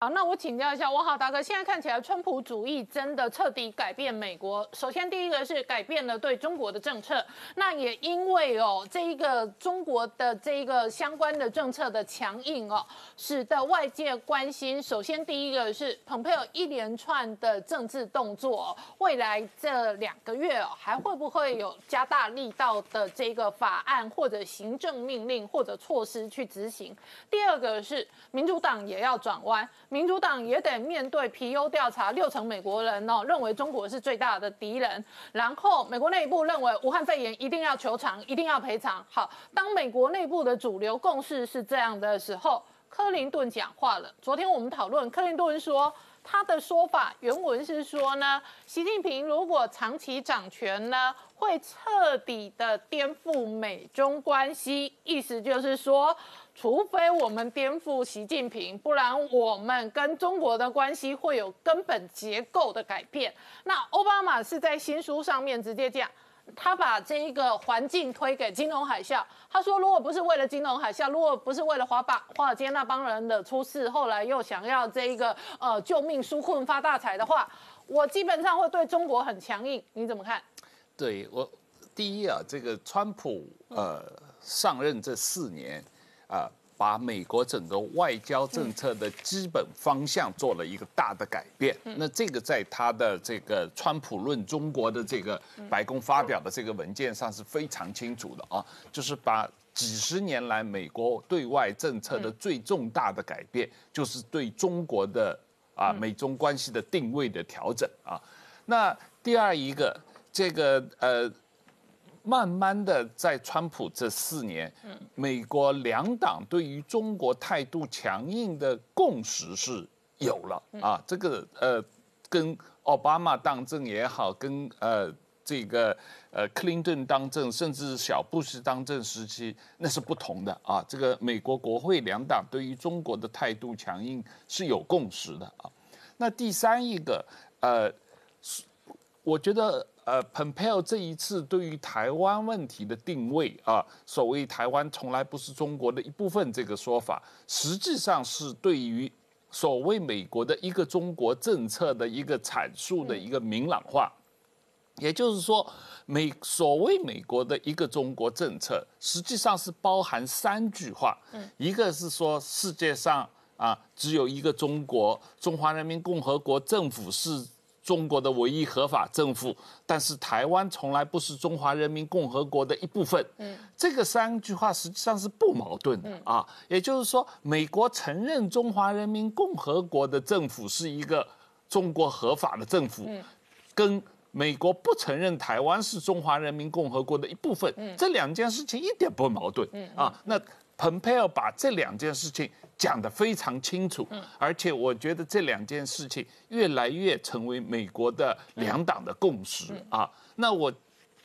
好，那我请教一下汪浩大哥，现在看起来川普主义真的彻底改变美国。首先，第一个是改变了对中国的政策，那也因为哦这一个中国的这一个相关的政策的强硬哦，使得外界关心。首先，第一个是蓬佩奥一连串的政治动作，未来这两个月哦还会不会有加大力道的这个法案或者行政命令或者措施去执行？第二个是民主党也要转弯。民主党也得面对皮尤调查，六成美国人哦认为中国是最大的敌人，然后美国内部认为武汉肺炎一定要求偿，一定要赔偿。好，当美国内部的主流共识是这样的时候，克林顿讲话了。昨天我们讨论，克林顿说他的说法原文是说呢，习近平如果长期掌权呢，会彻底的颠覆美中关系，意思就是说。除非我们颠覆习近平，不然我们跟中国的关系会有根本结构的改变。那奥巴马是在新书上面直接讲，他把这一个环境推给金融海啸。他说，如果不是为了金融海啸，如果不是为了华巴华尔街那帮人的出事，后来又想要这一个呃救命纾困发大财的话，我基本上会对中国很强硬。你怎么看？对我第一啊，这个川普呃上任这四年。啊，把美国整个外交政策的基本方向做了一个大的改变。那这个在他的这个《川普论中国》的这个白宫发表的这个文件上是非常清楚的啊，就是把几十年来美国对外政策的最重大的改变，就是对中国的啊美中关系的定位的调整啊。那第二一个，这个呃。慢慢的，在川普这四年，美国两党对于中国态度强硬的共识是有了啊。这个呃，跟奥巴马当政也好，跟呃这个呃克林顿当政，甚至小布什当政时期，那是不同的啊。这个美国国会两党对于中国的态度强硬是有共识的啊。那第三一个呃，我觉得。呃，Pompeo 这一次对于台湾问题的定位啊，所谓台湾从来不是中国的一部分这个说法，实际上是对于所谓美国的一个中国政策的一个阐述的一个明朗化。也就是说，美所谓美国的一个中国政策，实际上是包含三句话，一个是说世界上啊只有一个中国，中华人民共和国政府是。中国的唯一合法政府，但是台湾从来不是中华人民共和国的一部分。嗯，这个三句话实际上是不矛盾的啊。也就是说，美国承认中华人民共和国的政府是一个中国合法的政府，跟美国不承认台湾是中华人民共和国的一部分，这两件事情一点不矛盾。嗯啊，那蓬佩奥把这两件事情。讲得非常清楚，而且我觉得这两件事情越来越成为美国的两党的共识啊。那我。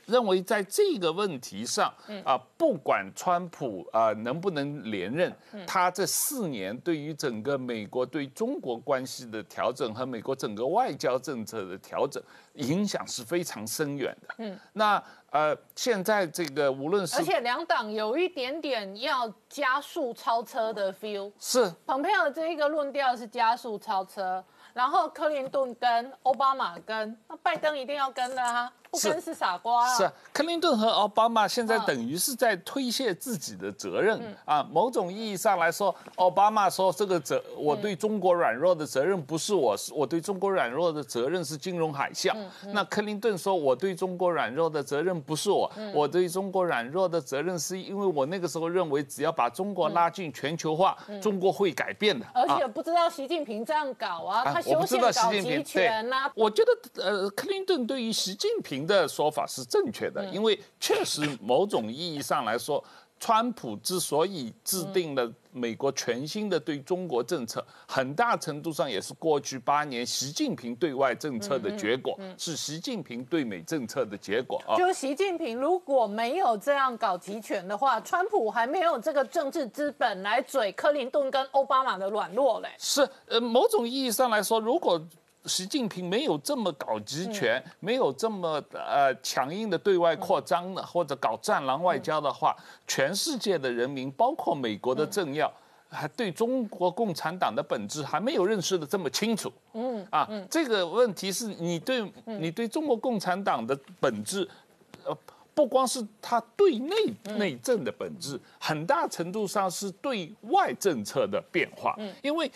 认为在这个问题上，啊，不管川普啊能不能连任，他这四年对于整个美国对中国关系的调整和美国整个外交政策的调整，影响是非常深远的。嗯，那呃，现在这个无论是而且两党有一点点要加速超车的 feel，是。蓬佩奥的这一个论调是加速超车，然后克林顿跟奥巴马跟，那拜登一定要跟的啊。是傻瓜。是克林顿和奥巴马现在等于是在推卸自己的责任啊。某种意义上来说，奥巴马说这个责我对中国软弱的责任不是我，是我对中国软弱的责任是金融海啸。那克林顿说我对中国软弱的责任不是我，我对中国软弱的责任是因为我那个时候认为只要把中国拉进全球化，中国会改变的。而且不知道习近平这样搞啊，他修宪搞集权呐。我觉得呃，克林顿对于习近平。的说法是正确的，因为确实某种意义上来说，川普之所以制定了美国全新的对中国政策，很大程度上也是过去八年习近平对外政策的结果，是习近平对美政策的结果啊。就习近平如果没有这样搞集权的话，川普还没有这个政治资本来嘴克林顿跟奥巴马的软弱嘞。是，呃，某种意义上来说，如果。习近平没有这么搞集权，没有这么呃强硬的对外扩张的，或者搞战狼外交的话，全世界的人民，包括美国的政要，还对中国共产党的本质还没有认识的这么清楚。嗯。啊，这个问题是你对你对中国共产党的本质，呃，不光是他对内内政的本质，很大程度上是对外政策的变化。嗯，因为。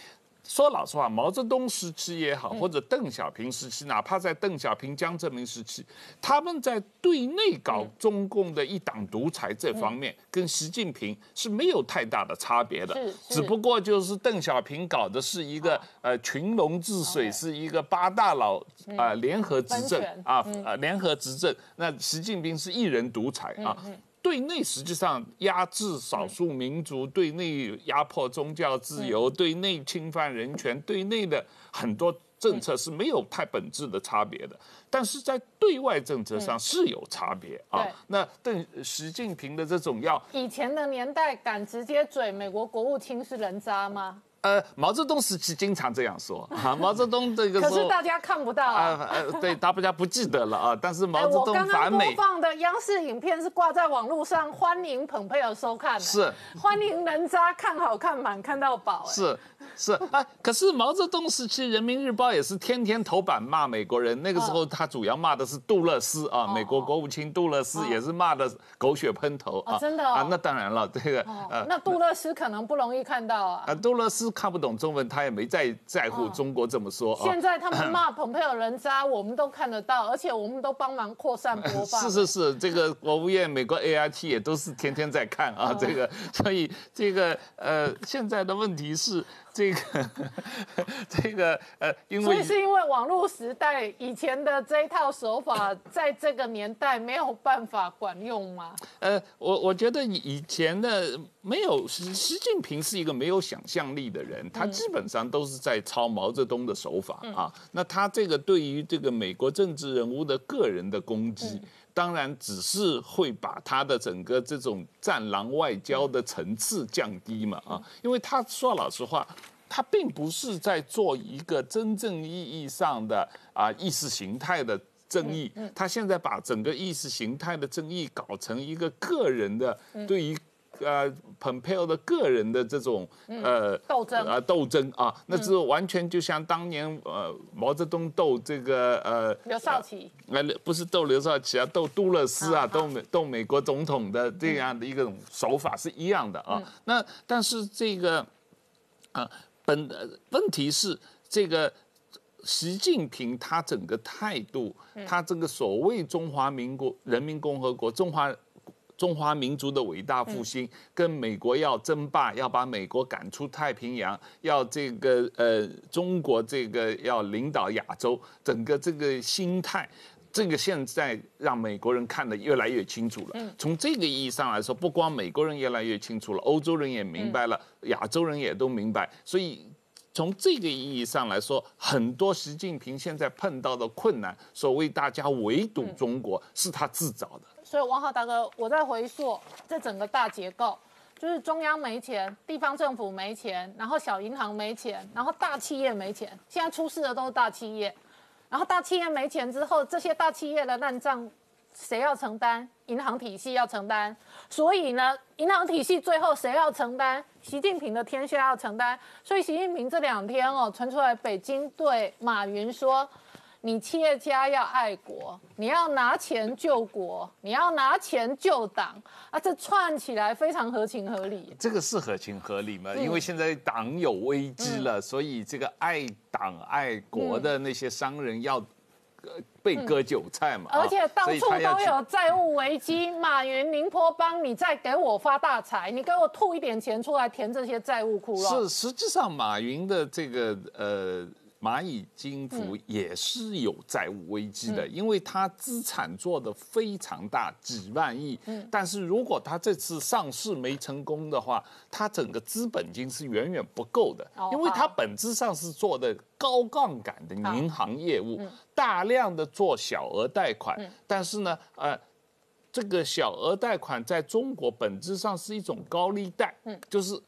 说老实话，毛泽东时期也好，或者邓小平时期，哪怕在邓小平、江泽民时期，他们在对内搞中共的一党独裁这方面，跟习近平是没有太大的差别的。只不过就是邓小平搞的是一个呃群龙治水，是一个八大佬啊联合执政啊呃联合执政。那习近平是一人独裁啊。对内实际上压制少数民族，对内压迫宗教自由，对内侵犯人权，对内的很多政策是没有太本质的差别的，但是在对外政策上是有差别啊。那邓习近平的这种要以前的年代敢直接嘴美国国务卿是人渣吗？呃，毛泽东时期经常这样说 啊。毛泽东这个可是大家看不到啊。呃，对，大家不记得了啊。但是毛泽东反美。播放的央视影片是挂在网络上，欢迎捧佩尔收看。是。欢迎人渣看好看满看到饱。是是啊，可是毛泽东时期，《人民日报》也是天天头版骂美国人。那个时候他主要骂的是杜勒斯啊，美国国务卿杜勒斯也是骂的狗血喷头啊。真的啊？那当然了，这个呃，那杜勒斯可能不容易看到啊。啊，杜勒斯。看不懂中文，他也没在在乎中国怎么说。现在他们骂 蓬佩奥人渣，我们都看得到，而且我们都帮忙扩散播放。是是是，这个国务院、美国 A I T 也都是天天在看啊，这个，所以这个呃，现在的问题是。这个这个呃，因为所以是因为网络时代以前的这一套手法，在这个年代没有办法管用吗？呃，我我觉得以前的没有习习近平是一个没有想象力的人，他基本上都是在抄毛泽东的手法啊。那他这个对于这个美国政治人物的个人的攻击。当然，只是会把他的整个这种战狼外交的层次降低嘛啊，因为他说老实话，他并不是在做一个真正意义上的啊意识形态的争议，他现在把整个意识形态的争议搞成一个个人的对于。呃，蓬佩奥的个人的这种呃斗争。啊斗争啊，那是完全就像当年呃毛泽东斗这个呃刘少奇，呃不是斗刘少奇啊，斗杜勒斯啊，斗美斗美国总统的这样的一个手法是一样的啊。那但是这个啊本问题是这个习近平他整个态度，他这个所谓中华民国人民共和国中华。中华民族的伟大复兴，跟美国要争霸，要把美国赶出太平洋，要这个呃中国这个要领导亚洲，整个这个心态，这个现在让美国人看得越来越清楚了。从这个意义上来说，不光美国人越来越清楚了，欧洲人也明白了，亚洲人也都明白。所以从这个意义上来说，很多习近平现在碰到的困难，所谓大家围堵中国，是他自找的。所以王浩大哥，我在回溯这整个大结构，就是中央没钱，地方政府没钱，然后小银行没钱，然后大企业没钱。现在出事的都是大企业，然后大企业没钱之后，这些大企业的烂账谁要承担？银行体系要承担。所以呢，银行体系最后谁要承担？习近平的天下要承担。所以习近平这两天哦，传出来北京对马云说。你企业家要爱国，你要拿钱救国，你要拿钱救党啊！这串起来非常合情合理。这个是合情合理嘛？因为现在党有危机了，所以这个爱党爱国的那些商人要被割韭菜嘛。而且到处都有债务危机，马云、宁波帮你再给我发大财，你给我吐一点钱出来填这些债务窟窿。是，实际上马云的这个呃。蚂蚁金服也是有债务危机的，因为它资产做的非常大，几万亿。但是如果它这次上市没成功的话，它整个资本金是远远不够的，因为它本质上是做的高杠杆的银行业务，大量的做小额贷款。但是呢，呃，这个小额贷款在中国本质上是一种高利贷，就是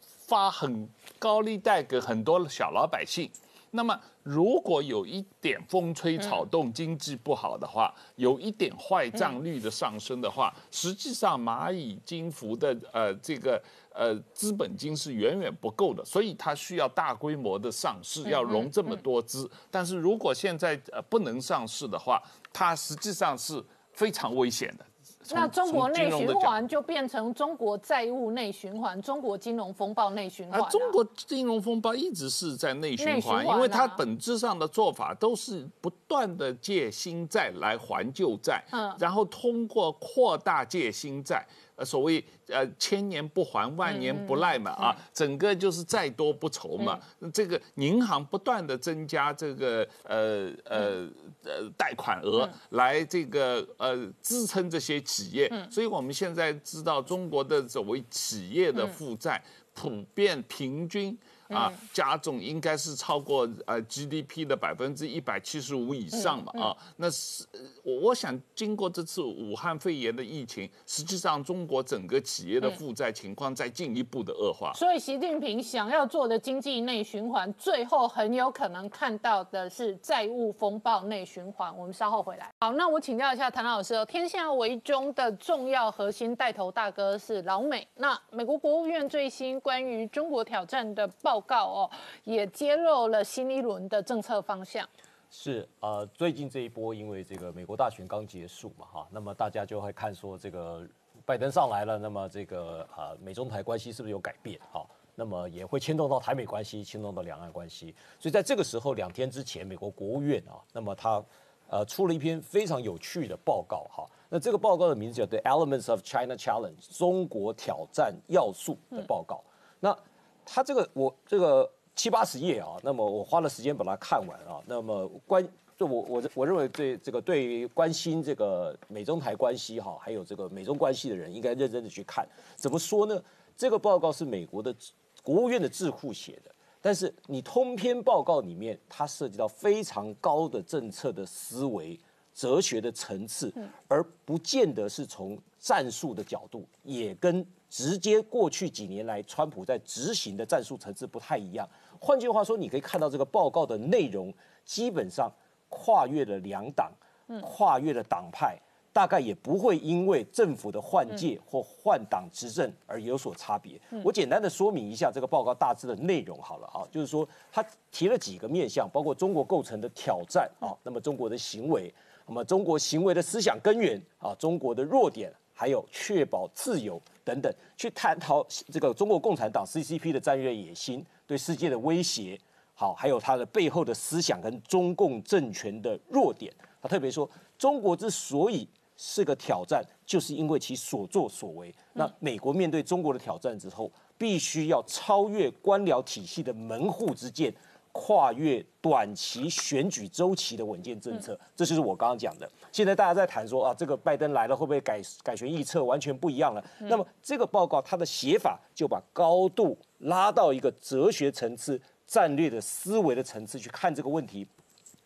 发很高利贷给很多小老百姓。那么如果有一点风吹草动，经济不好的话，有一点坏账率的上升的话，实际上蚂蚁金服的呃这个呃资本金是远远不够的，所以它需要大规模的上市，要融这么多资。但是如果现在呃不能上市的话，它实际上是非常危险的。那中国内循环就变成中国债务内循环，中国金融风暴内循环。啊，中国金融风暴一直是在内循环，因为它本质上的做法都是不断的借新债来还旧债，嗯，然后通过扩大借新债。所谓呃千年不还万年不赖嘛啊，整个就是债多不愁嘛。这个银行不断的增加这个呃呃呃贷款额来这个呃支撑这些企业，所以我们现在知道中国的所谓企业的负债普遍平均。啊，加总应该是超过呃 GDP 的百分之一百七十五以上嘛啊，那是我我想经过这次武汉肺炎的疫情，实际上中国整个企业的负债情况在进一步的恶化。所以习近平想要做的经济内循环，最后很有可能看到的是债务风暴内循环。我们稍后回来。好，那我请教一下谭老师哦，天下为中的重要核心带头大哥是老美，那美国国务院最新关于中国挑战的报。告哦，也揭露了新一轮的政策方向。是呃，最近这一波，因为这个美国大选刚结束嘛，哈，那么大家就会看说这个拜登上来了，那么这个啊美中台关系是不是有改变？哈，那么也会牵动到台美关系，牵动到两岸关系。所以在这个时候，两天之前，美国国务院啊，那么他呃出了一篇非常有趣的报告，哈，那这个报告的名字叫《The Elements of China Challenge》中国挑战要素的报告。那他这个我这个七八十页啊，那么我花了时间把它看完啊。那么关就我我我认为对这个对于关心这个美中台关系哈，还有这个美中关系的人，应该认真的去看。怎么说呢？这个报告是美国的国务院的智库写的，但是你通篇报告里面，它涉及到非常高的政策的思维、哲学的层次，而不见得是从战术的角度，也跟。直接过去几年来，川普在执行的战术层次不太一样。换句话说，你可以看到这个报告的内容基本上跨越了两党，跨越了党派，大概也不会因为政府的换届或换党执政而有所差别。我简单的说明一下这个报告大致的内容好了啊，就是说他提了几个面向，包括中国构成的挑战啊，那么中国的行为，那么中国行为的思想根源啊，中国的弱点。还有确保自由等等，去探讨这个中国共产党 CCP 的战略野心对世界的威胁，好，还有它的背后的思想跟中共政权的弱点。他特别说，中国之所以是个挑战，就是因为其所作所为。那美国面对中国的挑战之后，必须要超越官僚体系的门户之见。跨越短期选举周期的稳健政策，这就是我刚刚讲的。现在大家在谈说啊，这个拜登来了会不会改改选预测完全不一样了？那么这个报告它的写法就把高度拉到一个哲学层次、战略的思维的层次去看这个问题。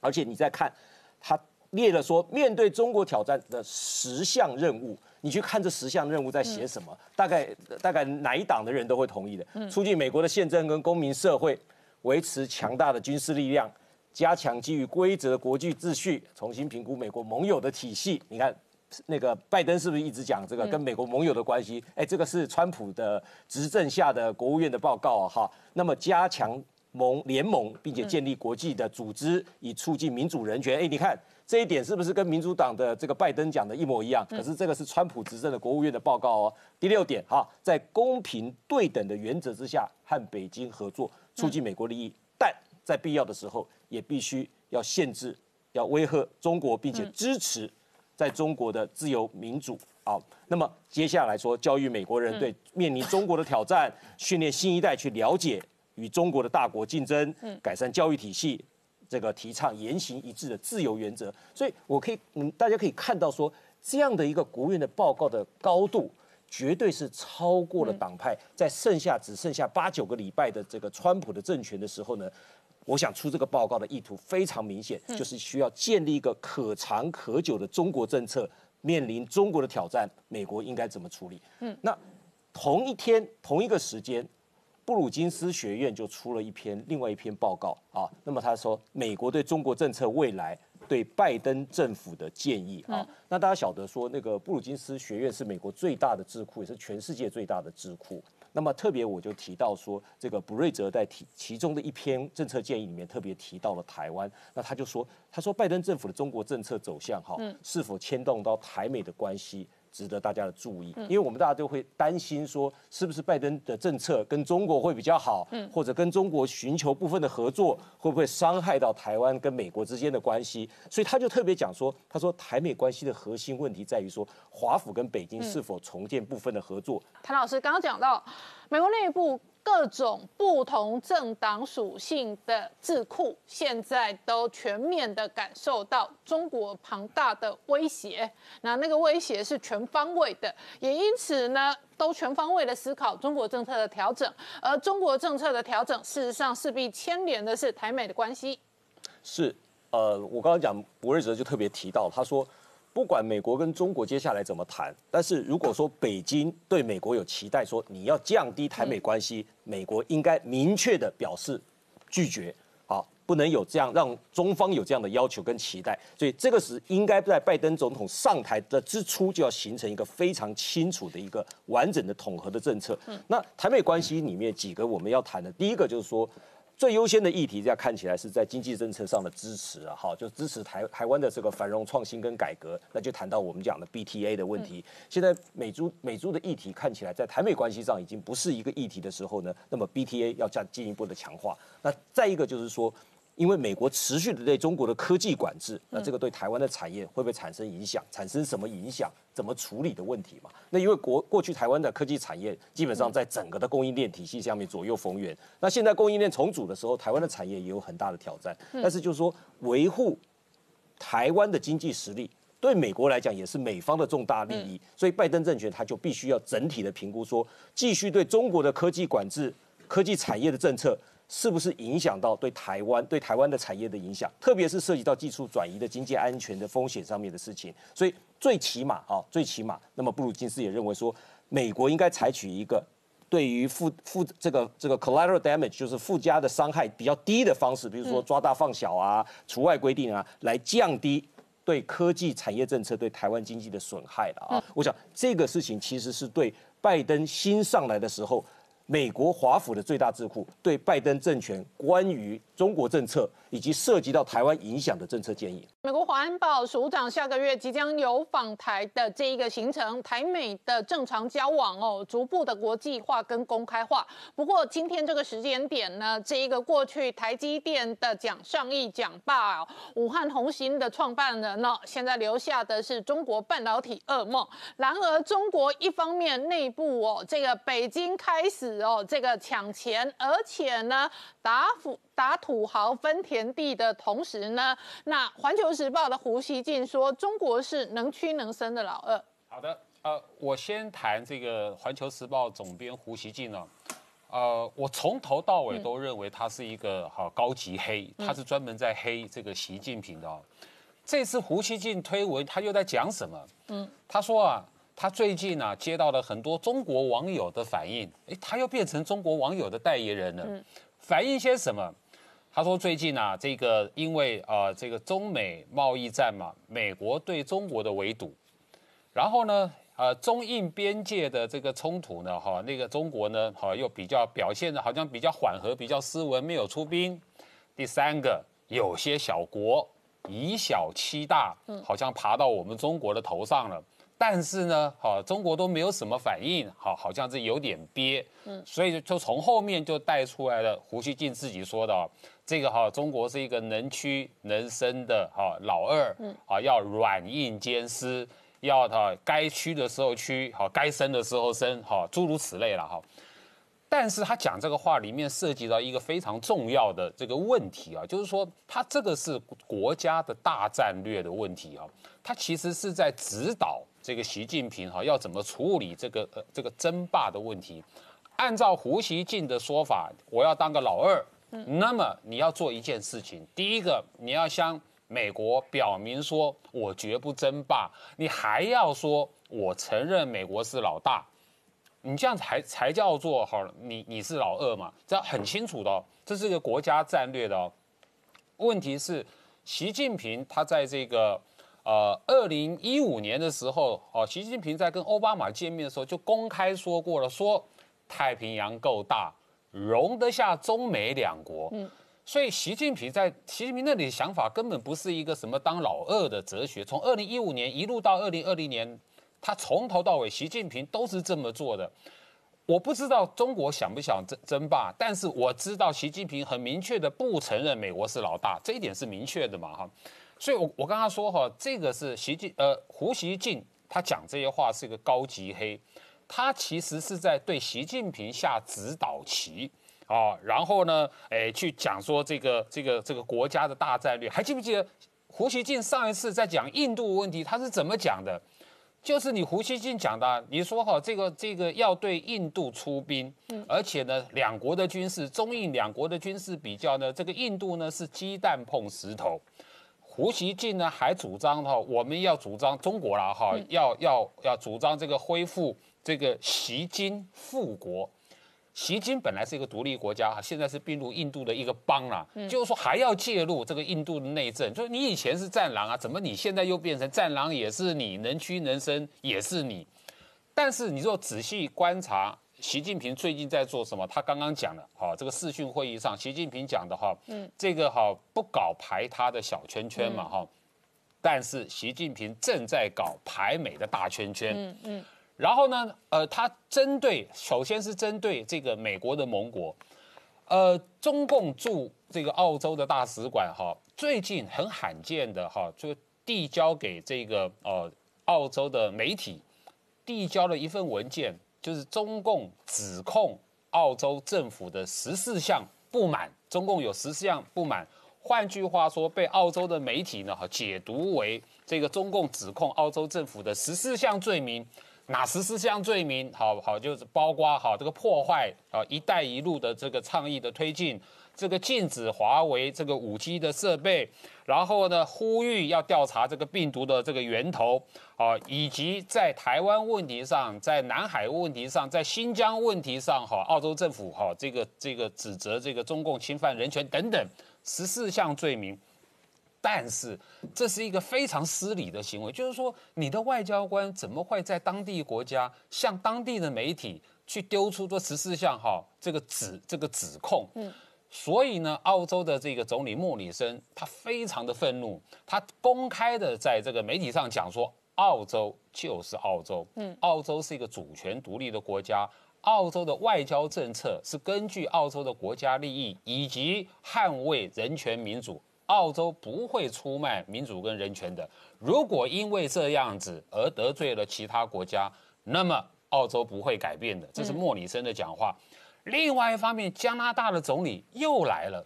而且你再看，他列了说面对中国挑战的十项任务，你去看这十项任务在写什么？大概大概哪一党的人都会同意的，促进美国的宪政跟公民社会。维持强大的军事力量，加强基于规则国际秩序，重新评估美国盟友的体系。你看，那个拜登是不是一直讲这个跟美国盟友的关系？哎，这个是川普的执政下的国务院的报告啊，哈。那么加强盟联盟，并且建立国际的组织，以促进民主人权。哎，你看这一点是不是跟民主党的这个拜登讲的一模一样？可是这个是川普执政的国务院的报告哦。第六点，哈，在公平对等的原则之下，和北京合作。促进美国利益，但在必要的时候也必须要限制、要威吓中国，并且支持在中国的自由民主。好，那么接下来说，教育美国人对面临中国的挑战，训练新一代去了解与中国的大国竞争，改善教育体系，这个提倡言行一致的自由原则。所以，我可以，嗯，大家可以看到说，这样的一个国务院的报告的高度。绝对是超过了党派，在剩下只剩下八九个礼拜的这个川普的政权的时候呢，我想出这个报告的意图非常明显，就是需要建立一个可长可久的中国政策。面临中国的挑战，美国应该怎么处理？嗯，那同一天同一个时间，布鲁金斯学院就出了一篇另外一篇报告啊，那么他说美国对中国政策未来对拜登政府的建议啊，那大家晓得说那个布鲁金斯学院是美国最大的智库，也是全世界最大的智库。那么特别我就提到说，这个布瑞泽在提其中的一篇政策建议里面特别提到了台湾，那他就说，他说拜登政府的中国政策走向哈，是否牵动到台美的关系？值得大家的注意，因为我们大家都会担心说，是不是拜登的政策跟中国会比较好，或者跟中国寻求部分的合作，会不会伤害到台湾跟美国之间的关系？所以他就特别讲说，他说台美关系的核心问题在于说，华府跟北京是否重建部分的合作。谭老师刚刚讲到，美国内部。各种不同政党属性的智库，现在都全面的感受到中国庞大的威胁。那那个威胁是全方位的，也因此呢，都全方位的思考中国政策的调整。而中国政策的调整，事实上势必牵连的是台美的关系。是，呃，我刚刚讲博瑞泽就特别提到，他说。不管美国跟中国接下来怎么谈，但是如果说北京对美国有期待，说你要降低台美关系，美国应该明确的表示拒绝，好，不能有这样让中方有这样的要求跟期待。所以这个是应该在拜登总统上台的之初就要形成一个非常清楚的一个完整的统合的政策。那台美关系里面几个我们要谈的，第一个就是说。最优先的议题，这样看起来是在经济政策上的支持啊，好，就支持台台湾的这个繁荣创新跟改革，那就谈到我们讲的 BTA 的问题。现在美珠美珠的议题看起来在台美关系上已经不是一个议题的时候呢，那么 BTA 要再进一步的强化。那再一个就是说。因为美国持续的对中国的科技管制，那这个对台湾的产业会不会产生影响？产生什么影响？怎么处理的问题嘛？那因为国过去台湾的科技产业基本上在整个的供应链体系下面左右逢源，那现在供应链重组的时候，台湾的产业也有很大的挑战。但是就是说，维护台湾的经济实力，对美国来讲也是美方的重大利益，所以拜登政权他就必须要整体的评估，说继续对中国的科技管制、科技产业的政策。是不是影响到对台湾、对台湾的产业的影响？特别是涉及到技术转移的经济安全的风险上面的事情。所以最起码啊，最起码，那么布鲁金斯也认为说，美国应该采取一个对于附附这个这个 collateral damage，就是附加的伤害比较低的方式，比如说抓大放小啊、除外规定啊，来降低对科技产业政策对台湾经济的损害的啊。我想这个事情其实是对拜登新上来的时候。美国华府的最大智库对拜登政权关于中国政策以及涉及到台湾影响的政策建议。美国华安报署长下个月即将有访台的这一个行程，台美的正常交往哦，逐步的国际化跟公开化。不过今天这个时间点呢，这一个过去台积电的蒋尚义讲罢，武汉红星的创办人呢，现在留下的是中国半导体噩梦。然而中国一方面内部哦，这个北京开始。哦，这个抢钱，而且呢，打土打土豪分田地的同时呢，那环球时报的胡锡进说，中国是能屈能伸的老二。好的，呃，我先谈这个环球时报总编胡锡进呢，呃，我从头到尾都认为他是一个好高级黑，他是专门在黑这个习近平的。这次胡锡进推文，他又在讲什么？嗯，他说啊。他最近呢接到了很多中国网友的反应，诶，他又变成中国网友的代言人了。反映些什么？他说最近啊，这个因为啊这个中美贸易战嘛，美国对中国的围堵，然后呢，呃中印边界的这个冲突呢，哈，那个中国呢，哈又比较表现的好像比较缓和，比较斯文，没有出兵。第三个，有些小国以小欺大，好像爬到我们中国的头上了。但是呢，好，中国都没有什么反应，好，好像是有点憋，嗯，所以就从后面就带出来了胡锡进自己说的，这个哈，中国是一个能屈能伸的哈老二，嗯，啊，要软硬兼施，要他该屈的时候屈，好，该伸的时候伸，好，诸如此类了哈。但是他讲这个话里面涉及到一个非常重要的这个问题啊，就是说他这个是国家的大战略的问题啊，他其实是在指导。这个习近平哈要怎么处理这个呃这个争霸的问题？按照胡锡进的说法，我要当个老二，那么你要做一件事情，第一个你要向美国表明说我绝不争霸，你还要说我承认美国是老大，你这样才才叫做好，你你是老二嘛？这很清楚的，这是一个国家战略的。问题是，习近平他在这个呃二零一五年的时候，哦，习近平在跟奥巴马见面的时候就公开说过了，说太平洋够大，容得下中美两国。嗯，所以习近平在习近平那里的想法根本不是一个什么当老二的哲学，从二零一五年一路到二零二零年，他从头到尾，习近平都是这么做的。我不知道中国想不想争争霸，但是我知道习近平很明确的不承认美国是老大，这一点是明确的嘛哈。所以，我我刚刚说哈，这个是习近呃胡锡进他讲这些话是一个高级黑，他其实是在对习近平下指导棋啊，然后呢，哎去讲说这个这个这个国家的大战略，还记不记得胡锡进上一次在讲印度问题，他是怎么讲的？就是你胡锡进讲的，你说哈，这个这个要对印度出兵，而且呢，两国的军事，中印两国的军事比较呢，这个印度呢是鸡蛋碰石头。胡锡进呢还主张哈，我们要主张中国了哈，要要要主张这个恢复这个锡金复国。锡金本来是一个独立国家哈，现在是并入印度的一个邦了，就是说还要介入这个印度的内政。就是你以前是战狼啊，怎么你现在又变成战狼也是你，能屈能伸也是你。但是你若仔细观察习近平最近在做什么，他刚刚讲了，哈，这个视讯会议上，习近平讲的哈，嗯，这个哈不搞排他的小圈圈嘛哈，但是习近平正在搞排美的大圈圈，嗯嗯。然后呢，呃，他针对首先是针对这个美国的盟国，呃，中共驻这个澳洲的大使馆哈，最近很罕见的哈，就递交给这个呃澳洲的媒体，递交了一份文件，就是中共指控澳洲政府的十四项不满，中共有十四项不满，换句话说，被澳洲的媒体呢解读为这个中共指控澳洲政府的十四项罪名。哪十四项罪名？好好就是包括好这个破坏啊“一带一路”的这个倡议的推进，这个禁止华为这个五 G 的设备，然后呢呼吁要调查这个病毒的这个源头啊，以及在台湾问题上、在南海问题上、在新疆问题上，哈，澳洲政府哈这个这个指责这个中共侵犯人权等等十四项罪名。但是这是一个非常失礼的行为，就是说，你的外交官怎么会在当地国家向当地的媒体去丢出这十四项哈这个指这个指控？嗯，所以呢，澳洲的这个总理莫里森他非常的愤怒，他公开的在这个媒体上讲说，澳洲就是澳洲，嗯，澳洲是一个主权独立的国家，澳洲的外交政策是根据澳洲的国家利益以及捍卫人权民主。澳洲不会出卖民主跟人权的。如果因为这样子而得罪了其他国家，那么澳洲不会改变的。这是莫里森的讲话。另外一方面，加拿大的总理又来了，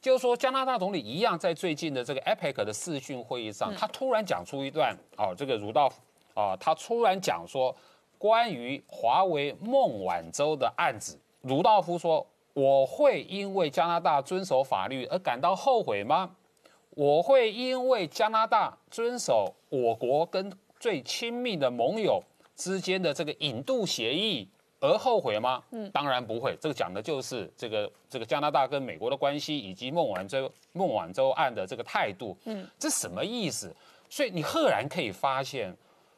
就是说加拿大总理一样，在最近的这个 APEC 的视讯会议上，他突然讲出一段，哦，这个儒道夫啊，他突然讲说，关于华为孟晚舟的案子，儒道夫说。我会因为加拿大遵守法律而感到后悔吗？我会因为加拿大遵守我国跟最亲密的盟友之间的这个引渡协议而后悔吗？嗯，当然不会。这个讲的就是这个这个加拿大跟美国的关系以及孟晚舟孟晚舟案的这个态度。嗯，这什么意思？所以你赫然可以发现，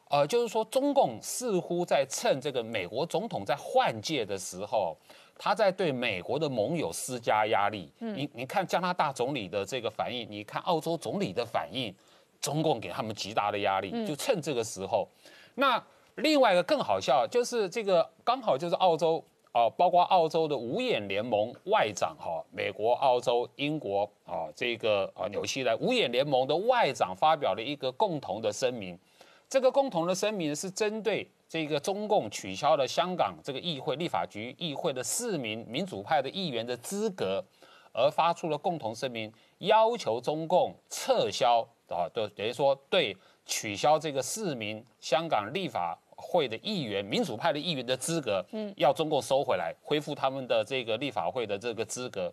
呃，就是说中共似乎在趁这个美国总统在换届的时候。他在对美国的盟友施加压力。你你看加拿大总理的这个反应，你看澳洲总理的反应，中共给他们极大的压力，就趁这个时候。那另外一个更好笑，就是这个刚好就是澳洲啊，包括澳洲的五眼联盟外长哈，美国、澳洲、英国啊，这个啊纽西兰五眼联盟的外长发表了一个共同的声明。这个共同的声明是针对。这个中共取消了香港这个议会立法局议会的四名民主派的议员的资格，而发出了共同声明，要求中共撤销啊，就等于说对取消这个四名香港立法会的议员民主派的议员的资格，嗯，要中共收回来，恢复他们的这个立法会的这个资格。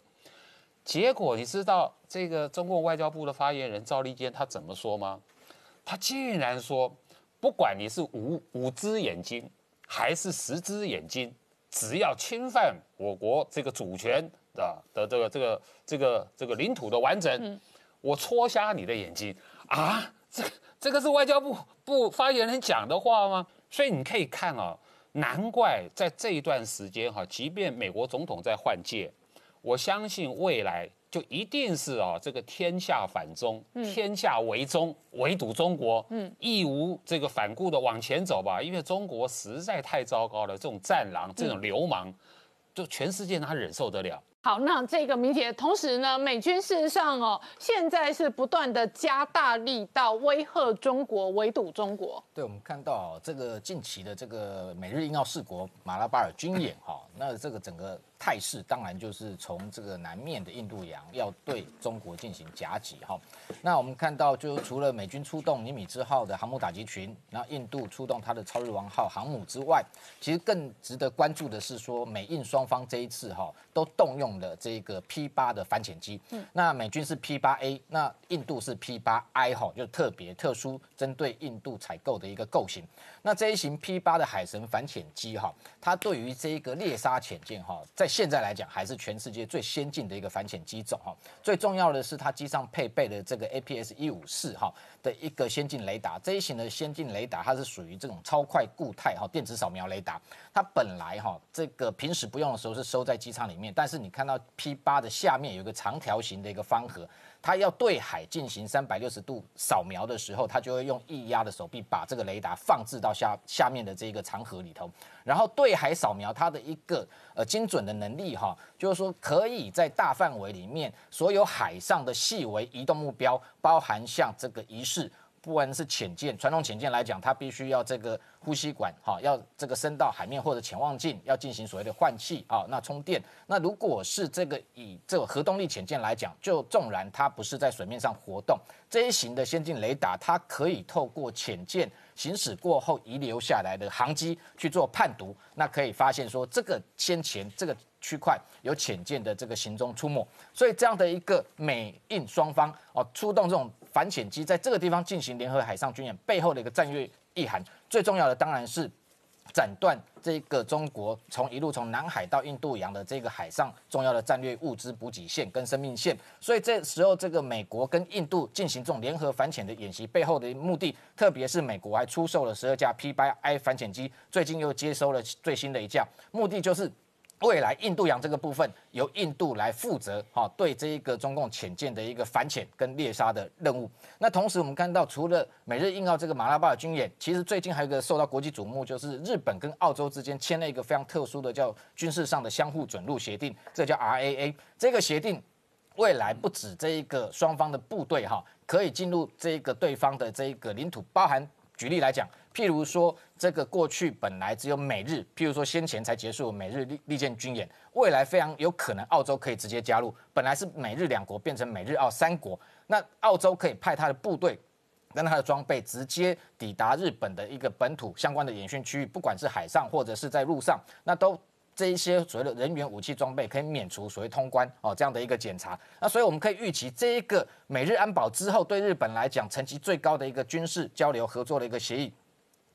结果你知道这个中共外交部的发言人赵立坚他怎么说吗？他竟然说。不管你是五五只眼睛，还是十只眼睛，只要侵犯我国这个主权的的这个这个这个这个领土的完整，我戳瞎你的眼睛啊！这这个是外交部部发言人讲的话吗？所以你可以看啊，难怪在这一段时间哈，即便美国总统在换届，我相信未来。就一定是啊，这个天下反中，天下为中，围堵中国，嗯，义无这个反顾的往前走吧，因为中国实在太糟糕了，这种战狼，这种流氓，就全世界哪忍受得了？好，那这个明姐，同时呢，美军事实上哦，现在是不断的加大力道威吓中国，围堵中国。对，我们看到这个近期的这个美日印澳四国马拉巴尔军演，哈，那这个整个。态势当然就是从这个南面的印度洋要对中国进行夹击哈。那我们看到，就除了美军出动尼米兹号的航母打击群，然后印度出动它的超日王号航母之外，其实更值得关注的是说，美印双方这一次哈都动用了这个 P 八的反潜机。嗯。那美军是 P 八 A，那印度是 P 八 I 哈，就特别特殊针对印度采购的一个构型。那这一型 P 八的海神反潜机哈，它对于这个猎杀潜舰哈，在现在来讲，还是全世界最先进的一个反潜机种哈。最重要的是，它机上配备的这个 APS 一五四哈的一个先进雷达。这一型的先进雷达，它是属于这种超快固态哈电子扫描雷达。它本来哈这个平时不用的时候是收在机舱里面，但是你看到 P 八的下面有一个长条形的一个方盒。它要对海进行三百六十度扫描的时候，它就会用液压的手臂把这个雷达放置到下下面的这个长河里头，然后对海扫描它的一个呃精准的能力哈，就是说可以在大范围里面所有海上的细微移动目标，包含像这个仪式。不管是潜舰，传统潜舰来讲，它必须要这个呼吸管哈，要这个升到海面或者潜望镜，要进行所谓的换气啊，那充电。那如果是这个以这个核动力潜舰来讲，就纵然它不是在水面上活动，这一型的先进雷达，它可以透过潜舰行驶过后遗留下来的航机去做判读，那可以发现说这个先前这个区块有潜舰的这个行踪出没，所以这样的一个美印双方哦出动这种。反潜机在这个地方进行联合海上军演，背后的一个战略意涵，最重要的当然是斩断这个中国从一路从南海到印度洋的这个海上重要的战略物资补给线跟生命线。所以这时候，这个美国跟印度进行这种联合反潜的演习背后的目的，特别是美国还出售了十二架 P-8I 反潜机，最近又接收了最新的一架，目的就是。未来印度洋这个部分由印度来负责，哈，对这一个中共潜舰的一个反潜跟猎杀的任务。那同时我们看到，除了美日印澳这个马拉巴尔军演，其实最近还有一个受到国际瞩目，就是日本跟澳洲之间签了一个非常特殊的叫军事上的相互准入协定，这叫 RAA。这个协定未来不止这一个双方的部队哈，可以进入这个对方的这一个领土，包含。举例来讲，譬如说，这个过去本来只有美日，譬如说先前才结束美日利利剑军演，未来非常有可能澳洲可以直接加入。本来是美日两国变成美日澳三国，那澳洲可以派他的部队跟他的装备直接抵达日本的一个本土相关的演训区域，不管是海上或者是在路上，那都。这一些所谓的人员、武器装备可以免除所谓通关哦这样的一个检查，那所以我们可以预期，这一个美日安保之后，对日本来讲层级最高的一个军事交流合作的一个协议，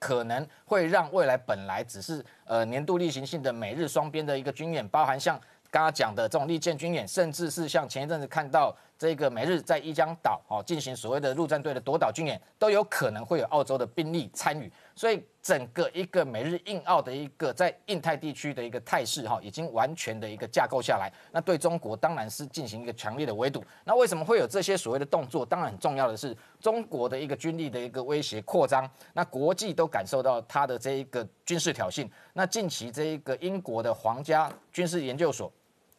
可能会让未来本来只是呃年度例行性的每日双边的一个军演，包含像刚刚讲的这种利剑军演，甚至是像前一阵子看到。这个美日在伊江岛哦进行所谓的陆战队的夺岛军演，都有可能会有澳洲的兵力参与，所以整个一个美日印澳的一个在印太地区的一个态势哈，已经完全的一个架构下来。那对中国当然是进行一个强烈的围堵。那为什么会有这些所谓的动作？当然很重要的是中国的一个军力的一个威胁扩张，那国际都感受到它的这一个军事挑衅。那近期这一个英国的皇家军事研究所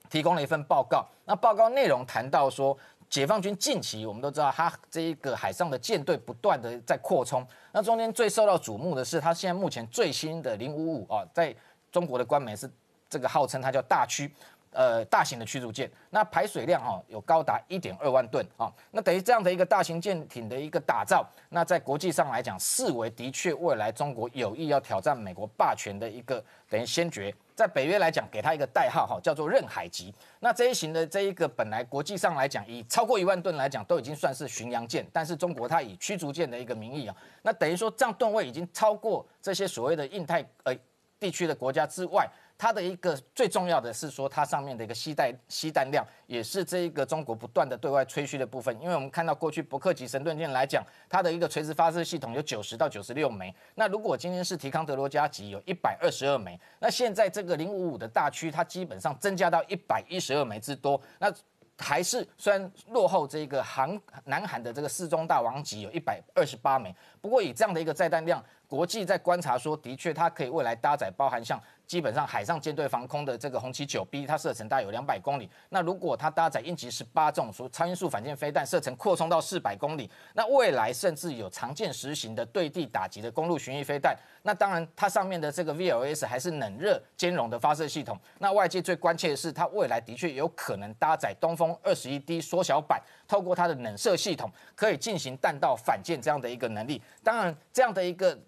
提供了一份报告，那报告内容谈到说。解放军近期，我们都知道，他这一个海上的舰队不断的在扩充。那中间最受到瞩目的是，他现在目前最新的零五五啊，在中国的官媒是这个号称它叫大驱，呃，大型的驱逐舰。那排水量哈有高达一点二万吨啊。那等于这样的一个大型舰艇的一个打造，那在国际上来讲，视为的确未来中国有意要挑战美国霸权的一个等于先决。在北约来讲，给他一个代号哈，叫做任海级。那这一型的这一个本来国际上来讲，以超过一万吨来讲，都已经算是巡洋舰。但是中国它以驱逐舰的一个名义啊，那等于说这样吨位已经超过这些所谓的印太呃地区的国家之外。它的一个最重要的是说，它上面的一个吸带吸弹量，也是这一个中国不断的对外吹嘘的部分。因为我们看到过去伯克级神盾舰来讲，它的一个垂直发射系统有九十到九十六枚。那如果今天是提康德罗加级有一百二十二枚，那现在这个零五五的大区，它基本上增加到一百一十二枚之多。那还是虽然落后这个韩南韩的这个四中大王级有一百二十八枚，不过以这样的一个载弹量，国际在观察说，的确它可以未来搭载包含像。基本上海上舰队防空的这个红旗九 B，它射程大概有两百公里。那如果它搭载鹰击十八这种说超音速反舰飞弹，射程扩充到四百公里，那未来甚至有常见实行的对地打击的公路巡弋飞弹。那当然，它上面的这个 VLS 还是冷热兼容的发射系统。那外界最关切的是，它未来的确有可能搭载东风二十一 D 缩小版，透过它的冷射系统，可以进行弹道反舰这样的一个能力。当然，这样的一个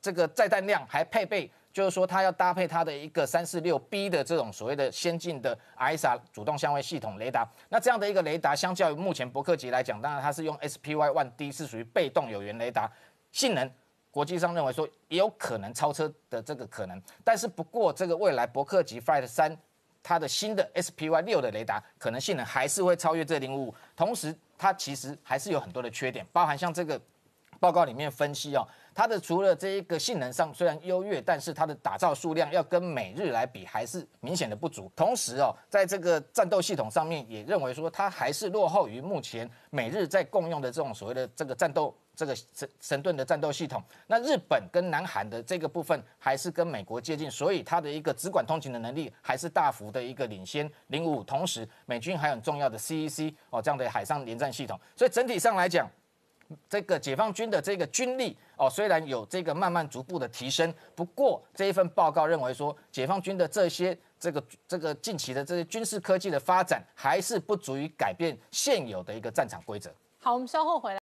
这个载弹量还配备。就是说，它要搭配它的一个三四六 B 的这种所谓的先进的 ISA 主动相位系统雷达。那这样的一个雷达，相较于目前伯克级来讲，当然它是用 SPY One D 是属于被动有源雷达，性能国际上认为说也有可能超车的这个可能。但是不过，这个未来伯克级 Flight 三它的新的 SPY 六的雷达，可能性能还是会超越这零五五。同时，它其实还是有很多的缺点，包含像这个报告里面分析哦。它的除了这一个性能上虽然优越，但是它的打造数量要跟美日来比还是明显的不足。同时哦，在这个战斗系统上面也认为说它还是落后于目前美日在共用的这种所谓的这个战斗这个神神盾的战斗系统。那日本跟南韩的这个部分还是跟美国接近，所以它的一个直管通勤的能力还是大幅的一个领先零五五。同时，美军还有很重要的 CEC 哦这样的海上联战系统。所以整体上来讲。这个解放军的这个军力哦，虽然有这个慢慢逐步的提升，不过这一份报告认为说，解放军的这些这个这个近期的这些军事科技的发展，还是不足以改变现有的一个战场规则。好，我们稍后回来。